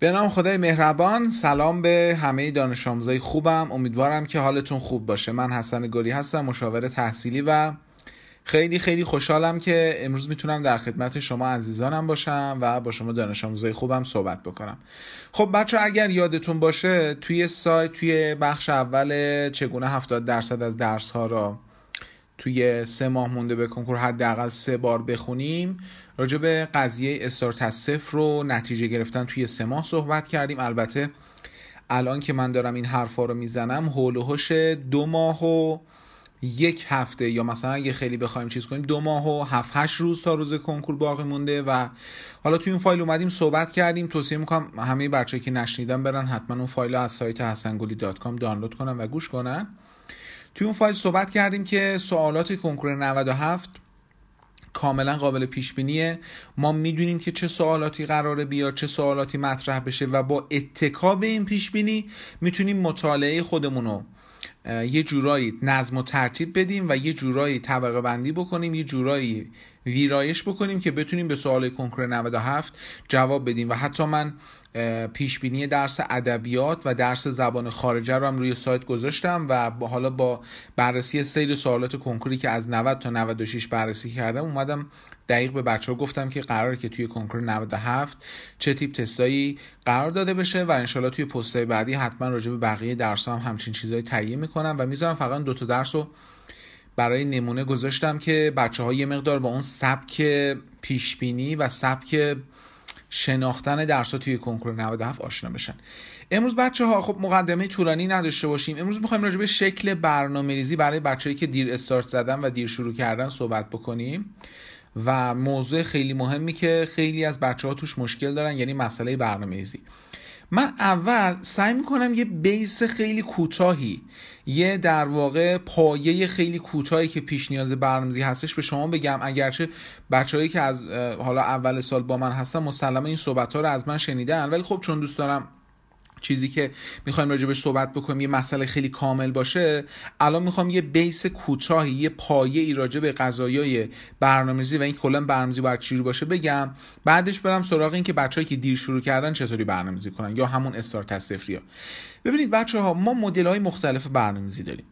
به نام خدای مهربان. سلام به همه دانش آموزای خوبم. امیدوارم که حالتون خوب باشه. من حسن گلی هستم مشاور تحصیلی و خیلی خیلی خوشحالم که امروز می‌تونم در خدمت شما عزیزانم باشم و با شما دانش آموزای خوبم صحبت بکنم. خب بچه اگر یادتون باشه توی سایت توی بخش اول چگونه 70 درصد از درس ها را توی سه ماه مونده به کنکور حداقل سه بار بخونیم. راجع به قضیه استارت از صفر رو نتیجه گرفتن توی سه ماه صحبت کردیم. البته الان که من دارم این حرفا رو می‌زنم هول و دو ماه و یک هفته یا مثلا اگه خیلی بخوایم چیز کنیم دو ماه و هفت هشت روز تا روز کنکور باقی مونده و حالا توی این فایل اومدیم صحبت کردیم. توصیه می‌کنم همه بچه که نشنیدن برن حتما اون فایل از سایت حسنگولی دات دانلود کنن و گوش کنن. توی اون فایل صحبت کردیم که سوالات کنکور 97 کاملا قابل پیش بینیه ما می‌دونیم که چه سوالاتی قراره بیاد چه سوالاتی مطرح بشه و با اتکا به این پیش بینی می‌تونیم مطالعه خودمون رو یه جورایی نظم و ترتیب بدیم و یه جورایی طبقه بندی بکنیم یه جورایی ویرایش بکنیم که بتونیم به سوال کنکور 97 جواب بدیم. و حتی من پیش بینی درس ادبیات و درس زبان خارجه رو هم روی سایت گذاشتم و حالا با بررسی سیر سوالات کنکوری که از 90 تا 96 بررسی کردم اومدم دقیق به بچه ها گفتم که قرار که توی کنکور 97 چه تیپ تستایی قرار داده بشه و انشالله توی پستای بعدی حتما راجع به بقیه درس هم همچین چیزهایی تهیه می‌کنم و می‌ذارم فقط دو تا درس رو برای نمونه گذاشتم که بچه ها یه مقدار با اون سبک پیش بینی و سبک شناختن درس توی کنکور 97 آشنا بشن. امروز بچه ها خب مقدمه طولانی نداشته باشیم. امروز می‌خوایم راجع به شکل برنامه ریزی برای بچه‌ای که دیر استارت زدن و دیر شروع کردن صحبت بکنیم. و موضوع خیلی مهمی که خیلی از بچه ها توش مشکل دارن یعنی مسئله برنامه ریزی من اول سعی می‌کنم یه بیس خیلی کوتاهی یه در واقع پایه خیلی کوتاهی که پیش نیاز برنامه‌ریزی هستش به شما بگم. اگرچه بچههایی که از حالا اول سال با من هستن مسلما این صحبت ها رو از من شنیدن ولی خب چون دوست دارم چیزی که می‌خوایم راجبش صحبت بکنیم یه مسئله خیلی کامل باشه. الان می‌خوام یه بیس کوتاهی یه پایه ای راجع به قضایای برنامه‌ریزی و این کلا برنامه‌ریزی باید چجوری باشه بگم. بعدش برم سراغ این که بچه‌ای که دیر شروع کردن چطوری برنامه‌ریزی کنن یا همون استارت صفریا ببینید بچه ها ما مدل های مختلف برنامه‌ریزی داریم.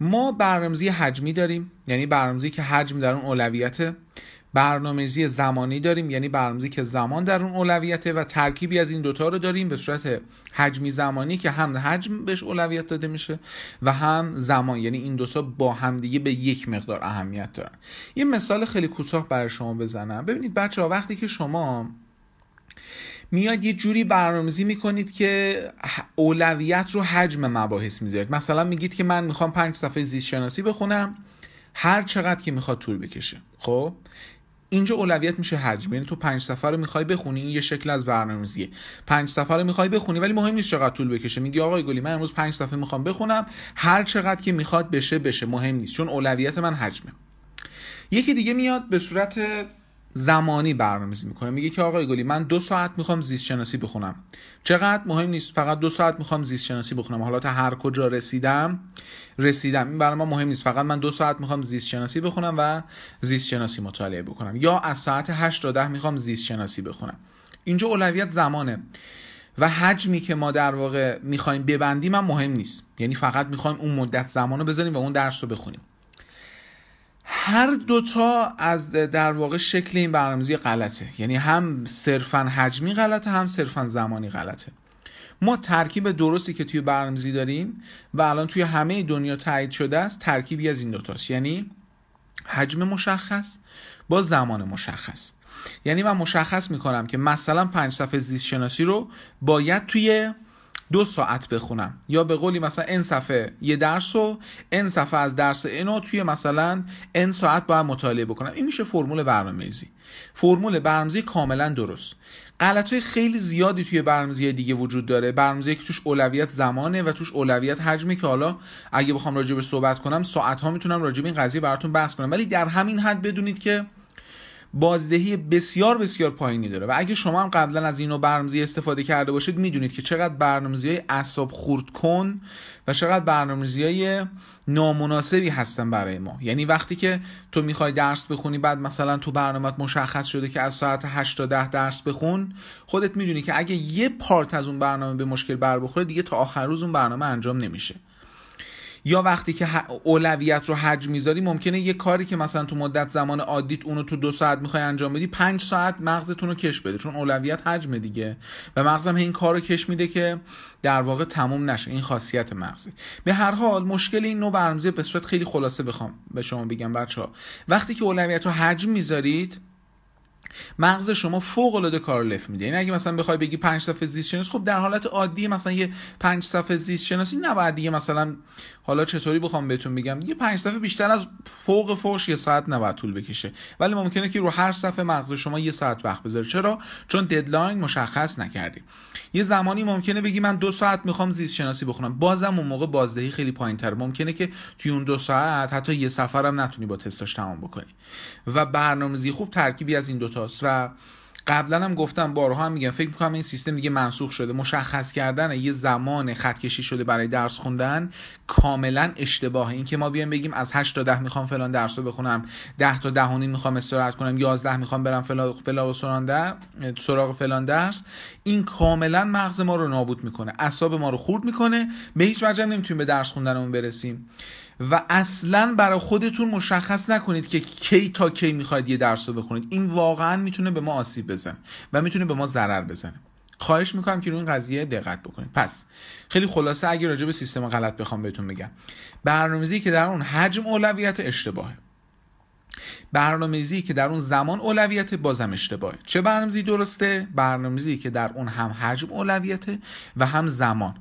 ما برنامه‌ریزی حجمی داریم یعنی برنامه‌ریزی که حجم در اون اولویته. برنامه‌ریزی زمانی داریم یعنی برنامه‌ریزی که زمان در اون اولویته و ترکیبی از این دوتا رو داریم به صورت حجمی زمانی که هم حجم بهش اولویت داده میشه و هم زمان یعنی این دوتا با همدیگه به یک مقدار اهمیت دارن. یه مثال خیلی کوتاه برای شما بزنم. ببینید بچه ها وقتی که شما میاد یه جوری برنامه‌ریزی می‌کنید که اولویت رو حجم مباحث می‌ذارید. مثلا میگید که من می‌خوام پنج صفحه زیست شناسی بخونم هر چقدر که می‌خواد طول بکشه. خب؟ اینجا اولویت میشه حجم یعنی تو پنج سفر رو می‌خوای بخونی این یه شکل از برنامه‌ریزیه. پنج سفر رو می‌خوای بخونی ولی مهم نیست چقدر طول بکشه. میگی آقای گلی من امروز پنج صفحه می‌خوام بخونم. هر چقدر که می‌خواد بشه بشه. مهم نیست چون اولویت من حجمه. یکی دیگه میاد به صورت زمانی برنامه‌ریزی می‌کنه. میگه که آقای گلی من دو ساعت می‌خوام زیست شناسی بخونم. چقدر؟ مهم نیست. فقط دو ساعت می‌خوام زیست شناسی بخونم. حالا تا هر کجا رسیدم رسیدم. این برای مهم نیست. فقط من دو ساعت می‌خوام زیست شناسی بخونم و زیست شناسی مطالعه بکنم. یا از ساعت 8 تا 10 می‌خوام زیست شناسی بخونم. اینجا اولویت زمانه. و حجمی که ما در واقع می‌خوایم ببندیم هم مهم نیست. یعنی فقط می‌خوایم اون مدت زمان رو بذاریم و اون درس رو بخونیم. هر دوتا از در واقع شکل این برنامه‌ریزی غلطه. یعنی هم صرفا حجمی غلطه هم صرفا زمانی غلطه. ما ترکیب درستی که توی برنامه‌ریزی داریم و الان توی همه دنیا تایید شده است ترکیبی از این دوتاست یعنی حجم مشخص با زمان مشخص. یعنی من مشخص می‌کنم که مثلا پنج صفحه زیست شناسی رو باید توی دو ساعت بخونم. یا به قولی مثلا این صفحه یه درس و این صفحه از درس اینو توی مثلا این ساعت باید مطالعه بکنم. این میشه فرمول برنامه‌ریزی. فرمول برنامه‌ریزی کاملا درست. غلطای خیلی زیادی توی برنامه‌ریزی دیگه وجود داره. برنامه‌ریزی که توش اولویت زمانه و توش اولویت حجمی که حالا اگه بخوام راجع به صحبت کنم ساعت ها می‌تونم راجع به این قضیه براتون بحث کنم. ولی در همین حد بدونید که بازدهی بسیار بسیار پایینی داره و اگه شما هم قبلا از اینو برنامه‌ریزی استفاده کرده باشید می‌دونید که چقدر برنامه‌ریزی اعصاب خورد کن و چقدر برنامه‌ریزی نامناسبی هستن برای ما. یعنی وقتی که تو می‌خوای درس بخونی بعد مثلا تو برنامه مشخص شده که از ساعت 8 تا 10 درس بخون خودت می‌دونی که اگه یه پارت از اون برنامه به مشکل بر بخوره دیگه تا آخر روز اون برنامه انجام نمیشه. یا وقتی که اولویت رو حجم می‌ذاری ممکنه یه کاری که مثلا تو مدت زمان عادیت اونو تو دو ساعت می‌خوای انجام بدی پنج ساعت مغزتون رو کش بده چون اولویت حجم دیگه. و مغزم این کار رو کش میده که در واقع تموم نشه. این خاصیت مغزی به هر حال مشکل این نوع برنامه‌ریزی به صورت خیلی خلاصه بخوام به شما بگم بچه ها وقتی که اولویت رو حجم می‌ذارید مغز شما فوق العاده کار لف میده. یعنی اگه مثلا بخوای بگی پنج صفحه زیست شناسی خب در حالت عادی مثلا یه پنج صفحه زیست شناسی نباید دیگه مثلا حالا چطوری بخوام بهتون بگم؟ یه پنج صفحه بیشتر از فوق فوش یه ساعت نباید طول بکشه. ولی ممکنه که رو هر صفحه مغز شما یه ساعت وقت بذاره چرا؟ چون ددلاین مشخص نکردی یه زمانی ممکنه بگی من دو ساعت می‌خوام زیست شناسی بخونم. بازم اون موقع بازدهی خیلی پایین تر ممکنه که توی اون دو ساعت حتی یه سفرم نتونی با تستاش تمام بکنی. و برنامه‌ریزی خوب ترکیبی از این دوتاست و قبلا هم گفتم بارها هم میگم فکر می‌کنم این سیستم دیگه منسوخ شده. مشخص کردن یه زمان خط کشی شده برای درس خوندن کاملا اشتباهه. این که ما بیایم بگیم از 8 تا 10 می‌خوام فلان درس رو بخونم 10 تا 10 ده می‌خوام استراحت کنم 11 می‌خوام برم فلان فلان سراغ فلان درس این کاملا مغز ما رو نابود می‌کنه اعصاب ما رو خورد می‌کنه به هیچ وجه نمی‌تونیم به درس خوندنمون برسیم. و اصلا برای خودتون مشخص نکنید که کی تا کی می‌خواید یه درس رو بخونید. این واقعا می‌تونه به ما آسیب بزنه و می‌تونه به ما ضرر بزنه. خواهش می‌کنم که روی این قضیه دقت بکنید. پس خیلی خلاصه اگه راجع به سیستم غلط بخوام بهتون بگم. برنامه‌ریزی که در اون حجم اولویت اشتباهه. برنامه‌ریزی که در اون زمان اولویت بازم اشتباهه. چه برنامه‌ریزی درسته؟ برنامه‌ریزی که در اون هم حجم اولویته و هم زمان.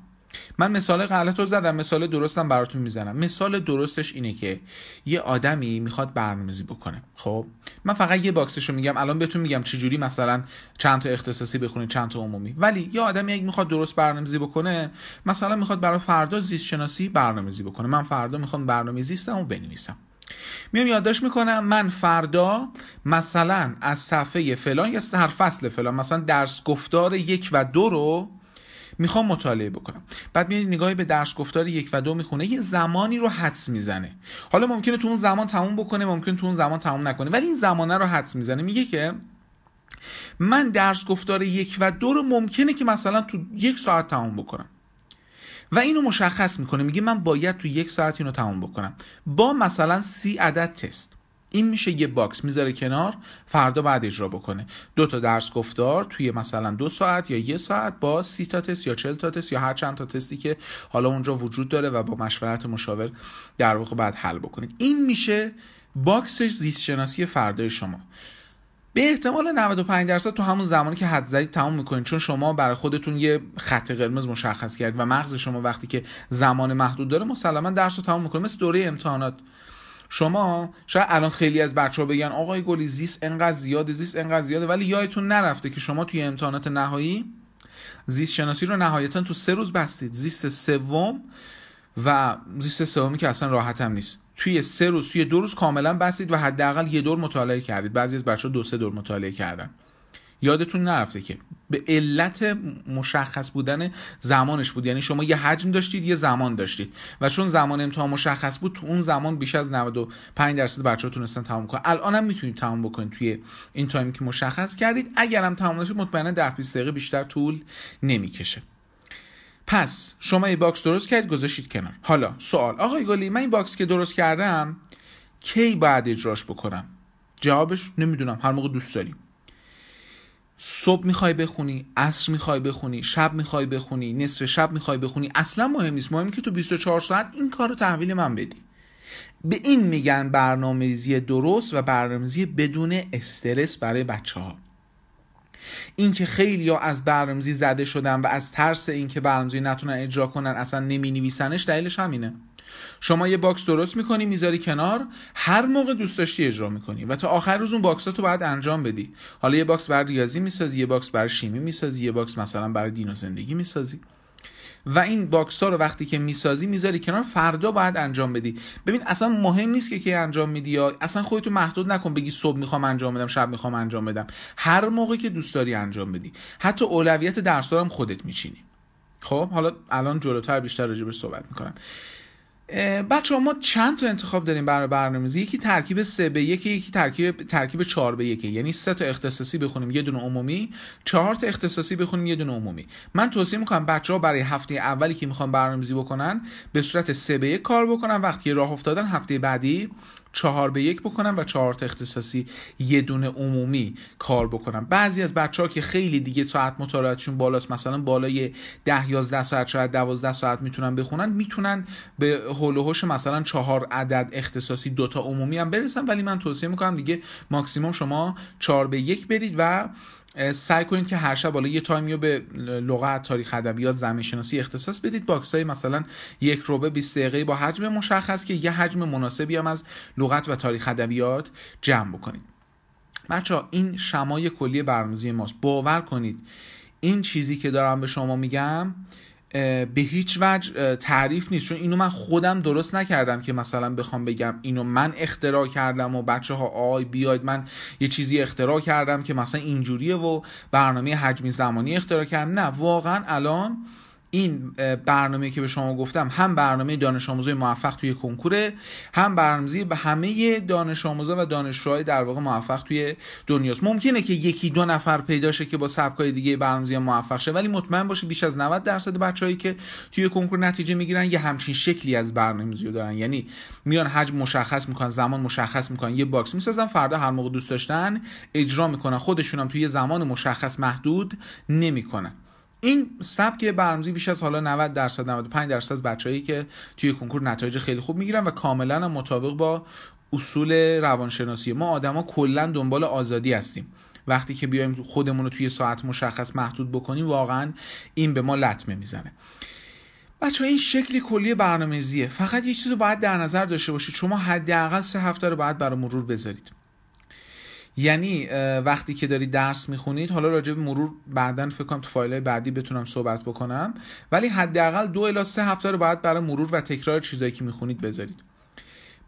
من مثال غلط رو زدم مثال درستم براتون می‌زنم. مثال درستش اینه که یه آدمی می‌خواد برنامه‌ریزی بکنه. خب؟ من فقط یه باکسش رو میگم. الان بهتون میگم چجوری مثلا چند تا اختصاصی بخونید چند تا عمومی. ولی یه آدمی اگه می‌خواد درست برنامه‌ریزی بکنه مثلا می‌خواد برای فردا زیست شناسی برنامه‌ریزی بکنه. من فردا می‌خوام برنامه زیستم و بنویسم. میام یادداشت می‌کنم من فردا مثلا از صفحه فلان یا هر فصل فلان مثلا درس گفتار یک و دو رو می‌خوام مطالعه بکنم. بعد میاد نگاهی به درس گفتار یک و دو می‌خونه یه زمانی رو حدس می‌زنه. حالا ممکنه تو اون زمان تموم بکنه ممکن تو اون زمان تموم نکنه ولی این زمانه رو حدس می‌زنه. میگه که من درس گفتار یک و دو رو ممکنه که مثلا تو یک ساعت تموم بکنم. و اینو مشخص می‌کنه میگه من باید تو یک ساعت اینو تموم بکنم. با مثلا سی عدد تست. این میشه یه box می‌ذاره کنار فردا بعد اجرا بکنه. دو تا درس گفتار توی مثلا دو ساعت یا یه ساعت با سی تا تست یا چهل تا تست یا هر چند تا تستی که حالا اونجا وجود داره و با مشورت مشاور در واقع بعد حل بکنید. این میشه باکسش زیست شناسی فردای شما. به احتمال 95 درصد تو همون زمانی که حد زدید تموم می‌کنید چون شما برای خودتون یه خط قرمز مشخص کردید و مغز شما وقتی که زمان محدود داره مسلما درس رو تموم می‌کنه مثل دوره امتحانات. شما شاید الان خیلی از بچه ها بگن آقای گلی زیست انقدر زیاده زیست انقدر زیاده ولی یادتون نرفته که شما توی امتحانات نهایی زیست شناسی رو نهایتا تو سه روز بستید. زیست سوم و زیست سومی که اصلا راحت هم نیست. توی سه روز توی دو روز کاملا بستید و حداقل یه دور مطالعه کردید. بعضی از بچه ها دو سه دور مطالعه کردن. یادتون نرفته که به علت مشخص بودن زمانش بود. یعنی شما یه حجم داشتید یه زمان داشتید. و چون زمان امتحان مشخص بود تو اون زمان بیش از 95 درصد بچه‌ها تونستن تموم کنن. الان هم می‌تونید تموم بکنید توی این time ی که مشخص کردید. اگرم تموم نشه مطمئنا 10 20 دقیقه بیشتر طول نمی‌کشه. پس شما یه box درست کردید گذاشتید کنار. حالا سوال. آقای گلی من این box که درست کردم کی باید اجراش بکنم؟ جوابش نمی‌دونم. هر موقع دوست داریم. صبح می‌خوای بخونی عصر می‌خوای بخونی شب می‌خوای بخونی نصف شب می‌خوای بخونی اصلا مهم نیست. مهم که تو 24 ساعت این کار رو تحویل من بدی. به این میگن برنامه‌ریزی درست و برنامه‌ریزی بدون استرس برای بچه ها اینکه خیلی ها از برنامه‌ریزی زده شدن و از ترس اینکه برنامه‌ریزی نتونن اجرا کنن اصلا نمی نویسنش دلیلش همینه. شما یه box درست می‌کنی می‌ذاری کنار هر موقع دوست داشتی اجرا می‌کنی و تا آخر روز اون box رو باید انجام بدی. حالا یه box برای ریاضی می‌سازی یه box برای شیمی می‌سازی یه box مثلا برای دین و زندگی می‌سازی. و این box ها رو وقتی که می‌سازی می‌ذاری کنار فردا باید انجام بدی. ببین اصلا مهم نیست که کی انجام میدی یا اصلا خودتو محدود نکن بگی صبح می‌خوام انجام بدم شب می‌خوام انجام بدم. هر موقع که دوست داری انجام بدی. حتی اولویت درس هم خودت میچینی. خب حالا الان جلوتر بیشتر راجبش صحبت می‌کنم. بچه ها ما چند تا انتخاب داریم برای برنامه‌ریزی؟ یکی ترکیب 3 به 1 یکی ترکیب ترکیب 4 به 1 یعنی سه تا اختصاصی بخونیم یه دونه عمومی. چهار تا اختصاصی بخونیم یه دونه عمومی. من توصیه می‌کنم بچه ها برای هفته اولی که می‌خوان برنامه‌ریزی بکنن به صورت 3 به 1 کار بکنن. وقتی راه افتادن هفته بعدی چهار به یک بکنم و چهار تا اختصاصی یه دونه عمومی کار بکنم. بعضی از بچه ها که خیلی دیگه ساعت مطالعاتشون بالاست مثلا بالای 10 11 ساعت شاید 12 ساعت می‌تونن بخونن می‌تونن به هول مثلا چهار عدد اختصاصی دوتا عمومی هم برسن. ولی من توصیه می‌کنم دیگه ماکسیموم شما 4 به یک برید و سعی کنید که هر شب بالا یه time ی رو به لغت تاریخ ادبیات زمین شناسی اختصاص بدید. box های مثلا یک ربع 20 دقیقه با حجم مشخص که یه حجم مناسبی هم از لغت و تاریخ ادبیات جمع بکنید. بچه این شمای کلی برنامه‌ریزی ماست. باور کنید. این چیزی که دارم به شما میگم به هیچ وجه تعریف نیست. چون اینو من خودم درست نکردم که مثلا بخوام بگم اینو من اختراع کردم و بچه ها آی بیاید من یه چیزی اختراع کردم که مثلا اینجوریه و برنامه حجمی زمانی اختراع کردم. نه واقعا الان این برنامه که به شما گفتم هم برنامه دانش آموزای موفق توی کنکوره هم برنامه‌ریزی به همه دانش آموزا و دانشجوهای در واقع موفق توی دنیاست. ممکنه که یکی دو نفر پیدا شه که با سبکای دیگه برنامه‌ریزی موفق شه ولی مطمئن باشه بیش از 90 درصد بچه‌هایی که توی کنکور نتیجه می‌گیرن یه همچین شکلی از برنامه‌ریزی دارن. یعنی میان حجم مشخص می‌کنن زمان مشخص می‌کنن یه box می‌سازن فردا هر موقع دوست داشتن اجرا می‌کنن خودشون هم توی زمان مشخص محدود نمی‌کنن. این سبک برنامه‌ریزی بیش از حالا 90 درصد 95 درصد از بچه‌هایی که توی کنکور نتایج خیلی خوب می‌گیرن و کاملا مطابق با اصول روانشناسی. ما آدما کلا دنبال آزادی هستیم. وقتی که بیایم خودمون رو توی ساعت مشخص محدود بکنیم واقعا این به ما لطمه می‌زنه. بچه این شکلی کلی برنامه‌ریزیه. فقط یه چیزی رو باید در نظر داشته باشید. شما حداقل سه هفته رو باید برای مرور بذارید. یعنی وقتی که داری درس می‌خونید حالا راجع به مرور بعدا فکر کنم تو فایل بعدی بتونم صحبت بکنم. ولی حداقل دو الی سه هفته رو باید برای مرور و تکرار چیزایی که می‌خونید بذارید.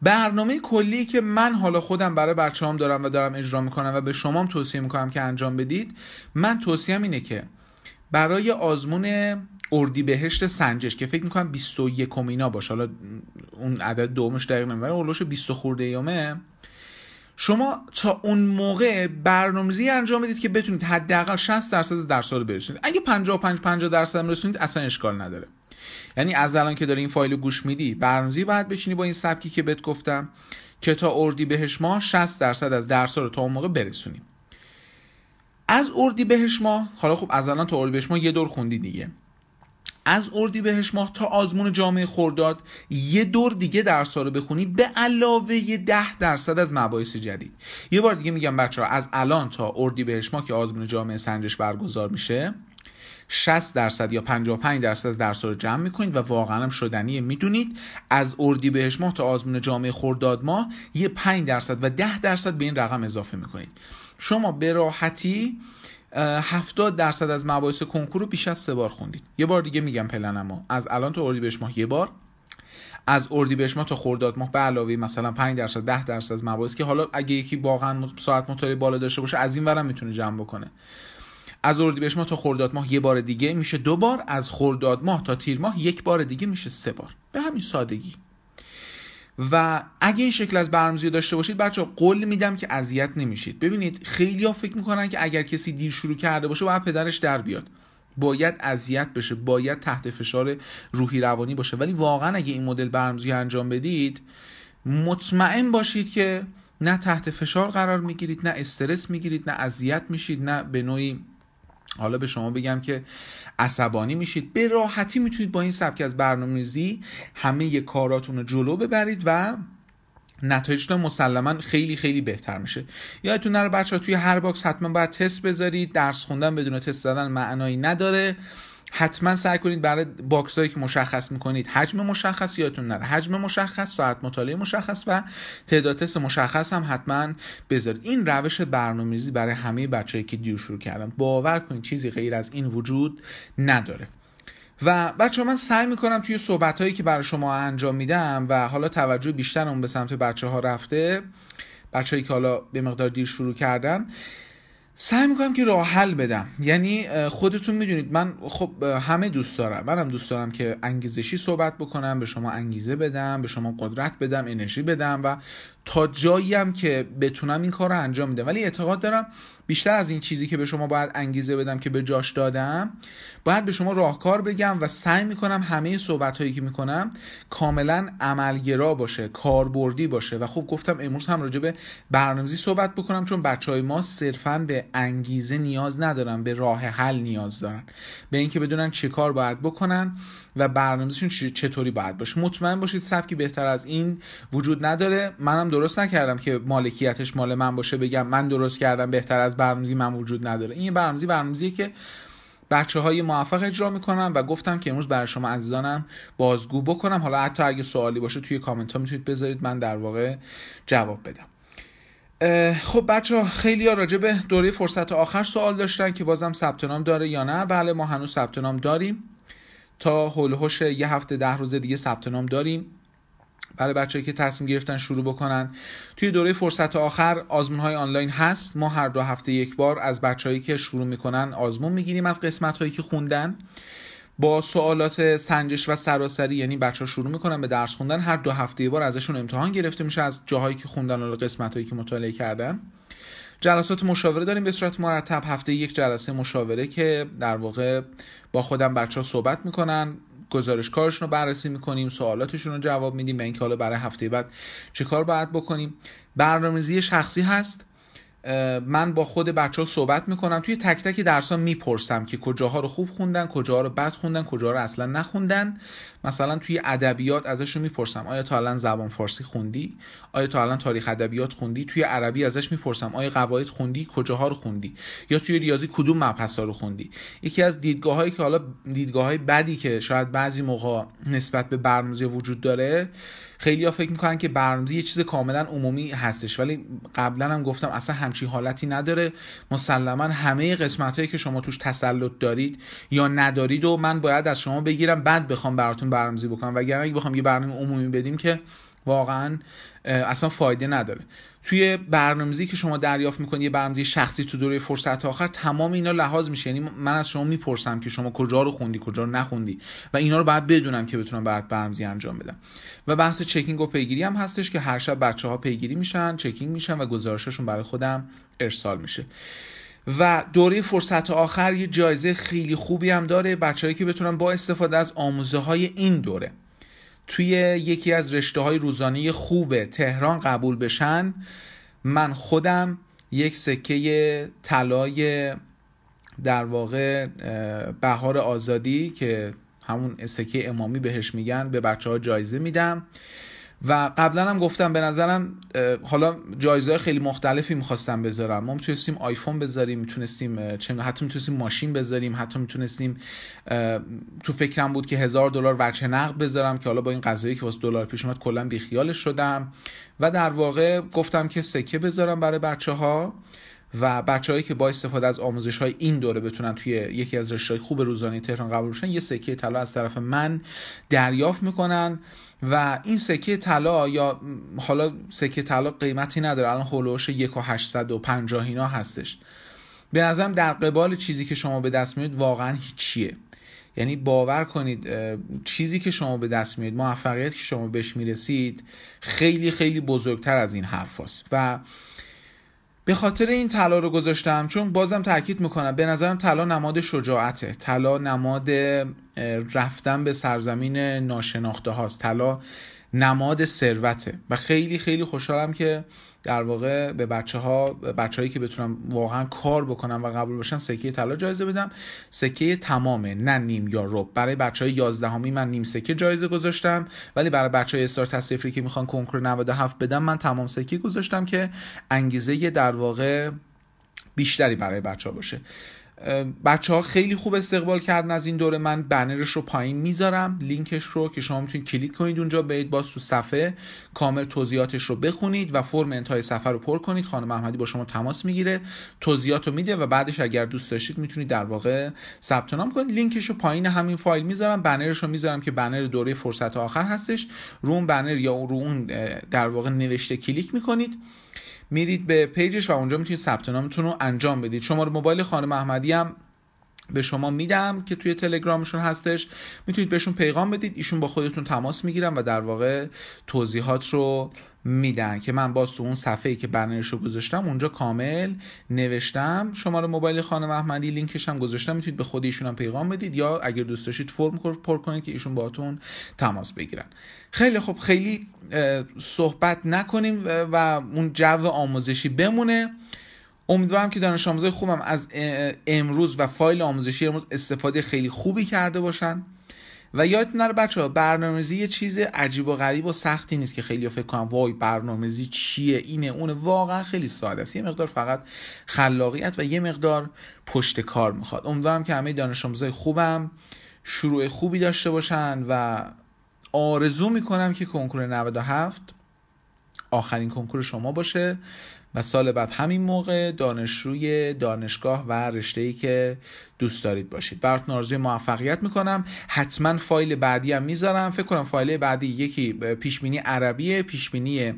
برنامه کلی که من حالا خودم برای بچه‌هام دارم و دارم اجرا می‌کنم و به شما هم توصیه می‌کنم که انجام بدید من توصیهم اینه که برای آزمون اردیبهشت سنجش که فکر می‌کنم 21 مینا باشه حالا اون عدد دومش دقیق نمی‌بره اولش 20 خورده یومه. شما تا اون موقع برنامه‌ریزی انجام بدید که بتونید حداقل 60 درصد درس رو برسونید. اگه 55 50 درصد هم رسونید اصلا اشکال نداره. یعنی از الان که داری این فایل رو گوش میدی برنامه‌ریزی باید بشینی با این سبکی که بهت گفتم که تا اردی بهش ماه 60 درصد از درس رو تا اون موقع برسونیم از اردی بهش ماه حالا خب از الان تا اردی بهش ماه یه دور خوندی دیگه. از اردی بهش ماه تا آزمون جامعه خورداد یه دور دیگه درس رو بخونی به علاوه ده درصد از مباحث جدید. یه بار دیگه میگم بچه ها از الان تا اردی بهش ماه که آزمون جامعه سنجش برگزار میشه 60 درصد یا 55 درصد از درس رو جمع می‌کنید و واقعا هم شدنیه می‌دونید. از اردی بهش ماه تا آزمون جامعه خورداد ماه یه 5 درصد و 10 درصد به این رقم اضافه می‌کنید. شما به راحتی 70 درصد از مباحث کنکور رو بیش از سه بار خوندید. یه بار دیگه میگم پلنمو از الان تا اردیبهشت ماه یه بار. از اردیبهشت ماه تا خرداد ماه به علاوه مثلا 5 درصد 10 درصد از مباحث که حالا اگه یکی واقعا ساعت مطالعه بالا داشته باشه از این ورم می‌تونه جمع بکنه. از اردیبهشت ماه تا خرداد ماه یه بار دیگه میشه دو بار از خرداد ماه تا تیر ماه یک بار دیگه میشه سه بار. به همین سادگی. و اگه این شکل از برنامه‌ریزی داشته باشید بچه قول میدم که اذیت نمیشید. ببینید خیلی ها فکر می‌کنن که اگر کسی دیر شروع کرده باشه باید پدرش در بیاد. باید اذیت بشه باید تحت فشار روحی روانی باشه. ولی واقعا اگه این مدل برنامه‌ریزی انجام بدید مطمئن باشید که نه تحت فشار قرار می‌گیرید نه استرس می‌گیرید نه اذیت میشید نه به نوعی حالا به شما بگم که عصبانی میشید. به راحتی می‌تونید با این سبک از برنامه‌ریزی همه کاراتون رو جلو ببرید و نتایجتون مسلما خیلی خیلی بهتر میشه. یادتون نره بچه ها توی هر box حتما باید تست بذارید. درس خوندن بدون تست زدن معنایی نداره. حتما سعی کنید برای box هایی که مشخص می‌کنید حجم مشخص یادتون نره. حجم مشخص ساعت مطالعه مشخص و تعداد تست مشخص هم حتما بذارید. این روش برنامه‌ریزی برای همه بچه‌هایی که دیر شروع کردن. باور کنید چیزی غیر از این وجود نداره. و بچه من سعی می‌کنم توی صحبت هایی که برای شما انجام میدم و حالا توجه بیشتر اون به سمت بچه ها رفته بچه هایی که حالا به مقدار دیر شروع کردن سعی می‌کنم که راه حل بدم. یعنی خودتون می‌دونید من خب همه دوست دارم. منم دوست دارم که انگیزشی صحبت بکنم به شما انگیزه بدم به شما قدرت بدم انرژی بدم و تا جایی هم که بتونم این کار رو انجام میدم. ولی اعتقاد دارم بیشتر از این چیزی که به شما باید انگیزه بدم که به جاش دادم باید به شما راهکار بگم و سعی می‌کنم همه صحبت هایی که می‌کنم کاملا عملگرا باشه کاربردی باشه. و خب گفتم امروز هم راجع به برنامه‌ریزی صحبت بکنم چون بچه های ما صرفا به انگیزه نیاز ندارن به راه حل نیاز دارن. به اینکه بدونن چه کار باید بکنن و برنامه‌ریزیشون چطوری باید باشه. مطمئن باشید سبکی بهتر از این وجود نداره. منم درست نکردم که مالکیتش مال من باشه بگم من درست کردم بهتر از برنامه‌ریزی من وجود نداره. این برنامه‌ریزی برنامه‌ریزیه که بچه های موفق اجرا می‌کنم و گفتم که امروز برای شما عزیزانم بازگو بکنم. حالا حتی اگه سوالی باشه توی کامنت ها می‌تونید بذارید من در واقع جواب بدم. خب بچه ها خیلی ها راجع به دوره فرصت آخر سوال داشتن که بازم ثبت نام داره یا نه. بله ما هنوز ثبت نام داریم. تا هولوش یه هفته ده روز دیگه ثبت نام داریم. برای بچه‌ای که تصمیم گرفتن شروع بکنن. توی دوره فرصت آخر آزمون های آنلاین هست. ما هر دو هفته یک بار از بچههایی که شروع می‌کنن آزمون می‌گیریم از قسمت هایی که خوندن. با سوالات سنجش و سراسری یعنی بچه ها شروع می‌کنن به درس خوندن هر دو هفته یک بار ازشون امتحان گرفته میشه از جاهایی که خوندن و قسمت هایی که مطالعه کردن. جلسات مشاوره داریم به صورت مرتب. هفته یک جلسه مشاوره که در واقع با خودم بچه ها صحبت می‌کنن. گزارش کارشون رو بررسی می‌کنیم سوالاتشون رو جواب میدیم و اینکه حالا برای هفته بعد چه کار باید بکنیم. برنامه‌ریزی شخصی هست. من با خود بچه ها صحبت می‌کنم. توی تک تک درس ها می‌پرسم که کجاها رو خوب خوندن کجاها رو بد خوندن کجاها رو اصلا نخوندن. مثلا توی ادبیات ازشون می‌پرسم. آیا تا الان زبان فارسی خوندی؟ آیا تا الان تاریخ ادبیات خوندی؟ توی عربی ازش می‌پرسم. آیا قواعد خوندی؟ کجاها رو خوندی؟ یا توی ریاضی کدوم مبحث رو خوندی؟ یکی از دیدگاه هایی که حالا دیدگاه های بدی که شاید بعضی موقع نسبت به برنامه‌ریزی وجود داره خیلی ها فکر می‌کنن که برنامه‌ریزی یه چیز کاملا عمومی هستش ولی قبلا هم گفتم اصلا همچین حالتی نداره. مسلما همه قسمت هایی که شما توش تسلط دارید یا ندارید و من باید از شما بگیرم بعد بخوام براتون برنامه‌ریزی بکنم. وگرنه اگه بخوام یه برنامه عمومی بدیم که واقعا اصلا فایده نداره. توی برنامه‌ریزی که شما دریافت می‌کنید یه برنامه‌ریزی شخصی تو دوره فرصت آخر تمام اینا لحاظ میشه. یعنی من از شما می‌پرسم که شما کجا رو خوندی کجا رو نخوندی و اینا رو باید بدونم که بتونم برات برنامه‌ریزی انجام بدم. و بحث چکینگ و پیگیری هم هستش که هر شب بچه ها پیگیری میشن چکینگ میشن و گزارششون برای خودم ارسال میشه. و دوره فرصت آخر یه جایزه خیلی خوبی هم داره. بچههایی که بتونن با استفاده از آموزه های این دوره. توی یکی از رشته های روزانه خوب تهران قبول بشن من خودم یک سکه طلای در واقع بهار آزادی که همون سکه امامی بهش میگن به بچه ها جایزه میدم. و قبلا هم گفتم به نظرم حالا جایزه خیلی مختلفی می‌خواستم بذارم. ما می‌تونستیم آیفون بذاریم می‌تونستیم حتی می‌تونستیم ماشین بذاریم حتی می‌تونستیم تو فکرم بود که هزار دلار وجه نقد بذارم که حالا با این قضایی که واسه دلار پیش اومد کلا بیخیالش شدم. و در واقع گفتم که سکه بذارم برای بچه ها و بچههایی که با استفاده از آموزش های این دوره بتونن توی یکی از رشته خوب روزانه تهران قبول بشن یه سکه طلا از طرف من دریافت می‌کنن. و این سکه طلا یا حالا سکه طلا قیمتی نداره. الان هولوش یک و هشتصد و پنجاه اینا هستش. به نظرم در قبال چیزی که شما به دست میاد واقعا هیچیه. یعنی باور کنید چیزی که شما به دست میاد موفقیت که شما بهش می‌رسید خیلی خیلی بزرگتر از این حرف و به خاطر این طلا رو گذاشتم چون بازم تاکید می‌کنم به نظرم طلا نماد شجاعته. طلا نماد رفتن به سرزمین ناشناخته هاست. طلا نماد ثروته. و خیلی خیلی خوشحالم که در واقع به بچه ها بچه هایی که بتونم واقعا کار بکنم و قبول باشن سکه طلا جایزه بدم. سکه تمامه نه نیم یا رب برای بچه های یازدهمی من نیم سکه جایزه گذاشتم. ولی برای بچه های استار تصریفی که می‌خوان کنکور 97 بدم من تمام سکه گذاشتم که انگیزه در واقع بیشتری برای بچه ها باشه. بچه ها خیلی خوب استقبال کردن از این دوره. من بنرش رو پایین می‌ذارم. لینکش رو که شما می‌تونید کلیک کنید اونجا. برید باز تو صفحه. کامل توضیحاتش رو بخونید و فرم انتهای صفحه رو پر کنید. خانم محمدی با شما تماس می‌گیره. توضیحات رو میده و بعدش اگر دوست داشتید می‌تونید در واقع ثبت نام کنید. لینکش رو پایین همین فایل می‌ذارم. بنرش رو می‌ذارم که بنر دوره فرصت آخر هستش. رو اون بنر یا رو اون در واقع نوشته کلیک می‌کنید. میرید به پیجش و اونجا می‌تونید ثبت نامتون رو انجام بدید. شماره موبایل خانم احمدی هم به شما میدم که توی تلگرامشون هستش. می‌تونید بهشون پیغام بدید ایشون با خودتون تماس می‌گیرن و در واقع توضیحات رو میدن که من باز تو اون صفحه ای که برنامه‌اش رو گذاشتم اونجا کامل نوشتم. شماره موبایل خانم احمدی لینکش هم گذاشتم. می‌تونید به خود ایشون هم پیغام بدید یا اگر دوست داشتید فرم پر کنید که ایشون باهاتون تماس بگیرن. خیلی خب خیلی صحبت نکنیم و اون جو آموزشی بمونه. امیدوارم که دانش آموزای خوبم از امروز و فایل آموزشی امروز استفاده خیلی خوبی کرده باشن. و یادتون نره بچه ها برنامه‌ریزی یه چیز عجیب و غریب و سختی نیست که خیلی فکر کنم وای برنامه‌ریزی چیه؟ اینه اونه. واقعا خیلی ساده است. یه مقدار فقط خلاقیت و یه مقدار پشت کار می‌خواد. امیدوارم که همه دانش آموزای خوبم شروع خوبی داشته باشن و آرزو می‌کنم که کنکور 97 آخرین کنکور شما باشه. و سال بعد همین موقع دانشجوی دانشگاه و رشته ای که دوست دارید باشید. براتون آرزوی موفقیت می‌کنم. حتما فایل بعدی هم می‌ذارم. فکر کنم فایل بعدی یکی پیشبینی عربیه پیشبینی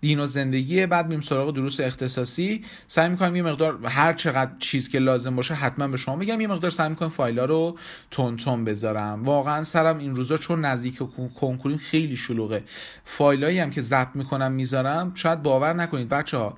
دین و زندگی. بعد میم سراغ دروس اختصاصی. سعی می‌کنم یه مقدار هر چقدر چیز که لازم باشه حتما به شما میگم یه مقدار سعی می‌کنم فایلا رو تون تون بذارم. واقعا سرم این روزا چون نزدیک کنکوریم خیلی شلوغه. فایلایی هم که ضبط می‌کنم می‌ذارم. شاید باور نکنید بچه ها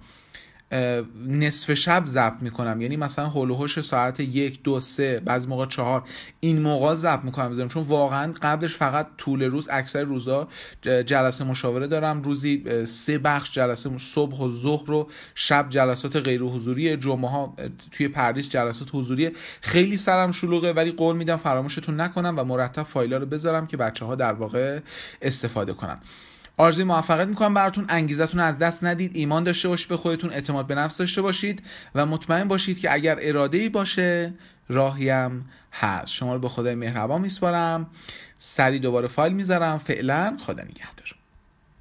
نصف شب ضبط می‌کنم. یعنی مثلا هول ساعت یک دو سه بعض موقع چهار. این موقع ضبط می‌کنم بذارم. چون واقعا قبلش فقط طول روز اکثر روزا جلسه مشاوره دارم. روزی سه بخش جلسه صبح و ظهر رو شب جلسات غیر حضوری. جمعه ها توی پردیس جلسات حضوری. خیلی سرم شلوغه ولی قول میدم فراموشتون نکنم و مرتب فایلا رو بذارم که بچه ها در واقع استفاده کنن. آرزوی موفقیت می‌کنم براتون. انگیزتون از دست ندید. ایمان داشته باشید به خودتون اعتماد به نفس داشته باشید و مطمئن باشید که اگر اراده ای باشه راهیم هست. شما رو به خدای مهربان میسپارم. سری دوباره فایل می‌ذارم. فعلا خدا نگهدار.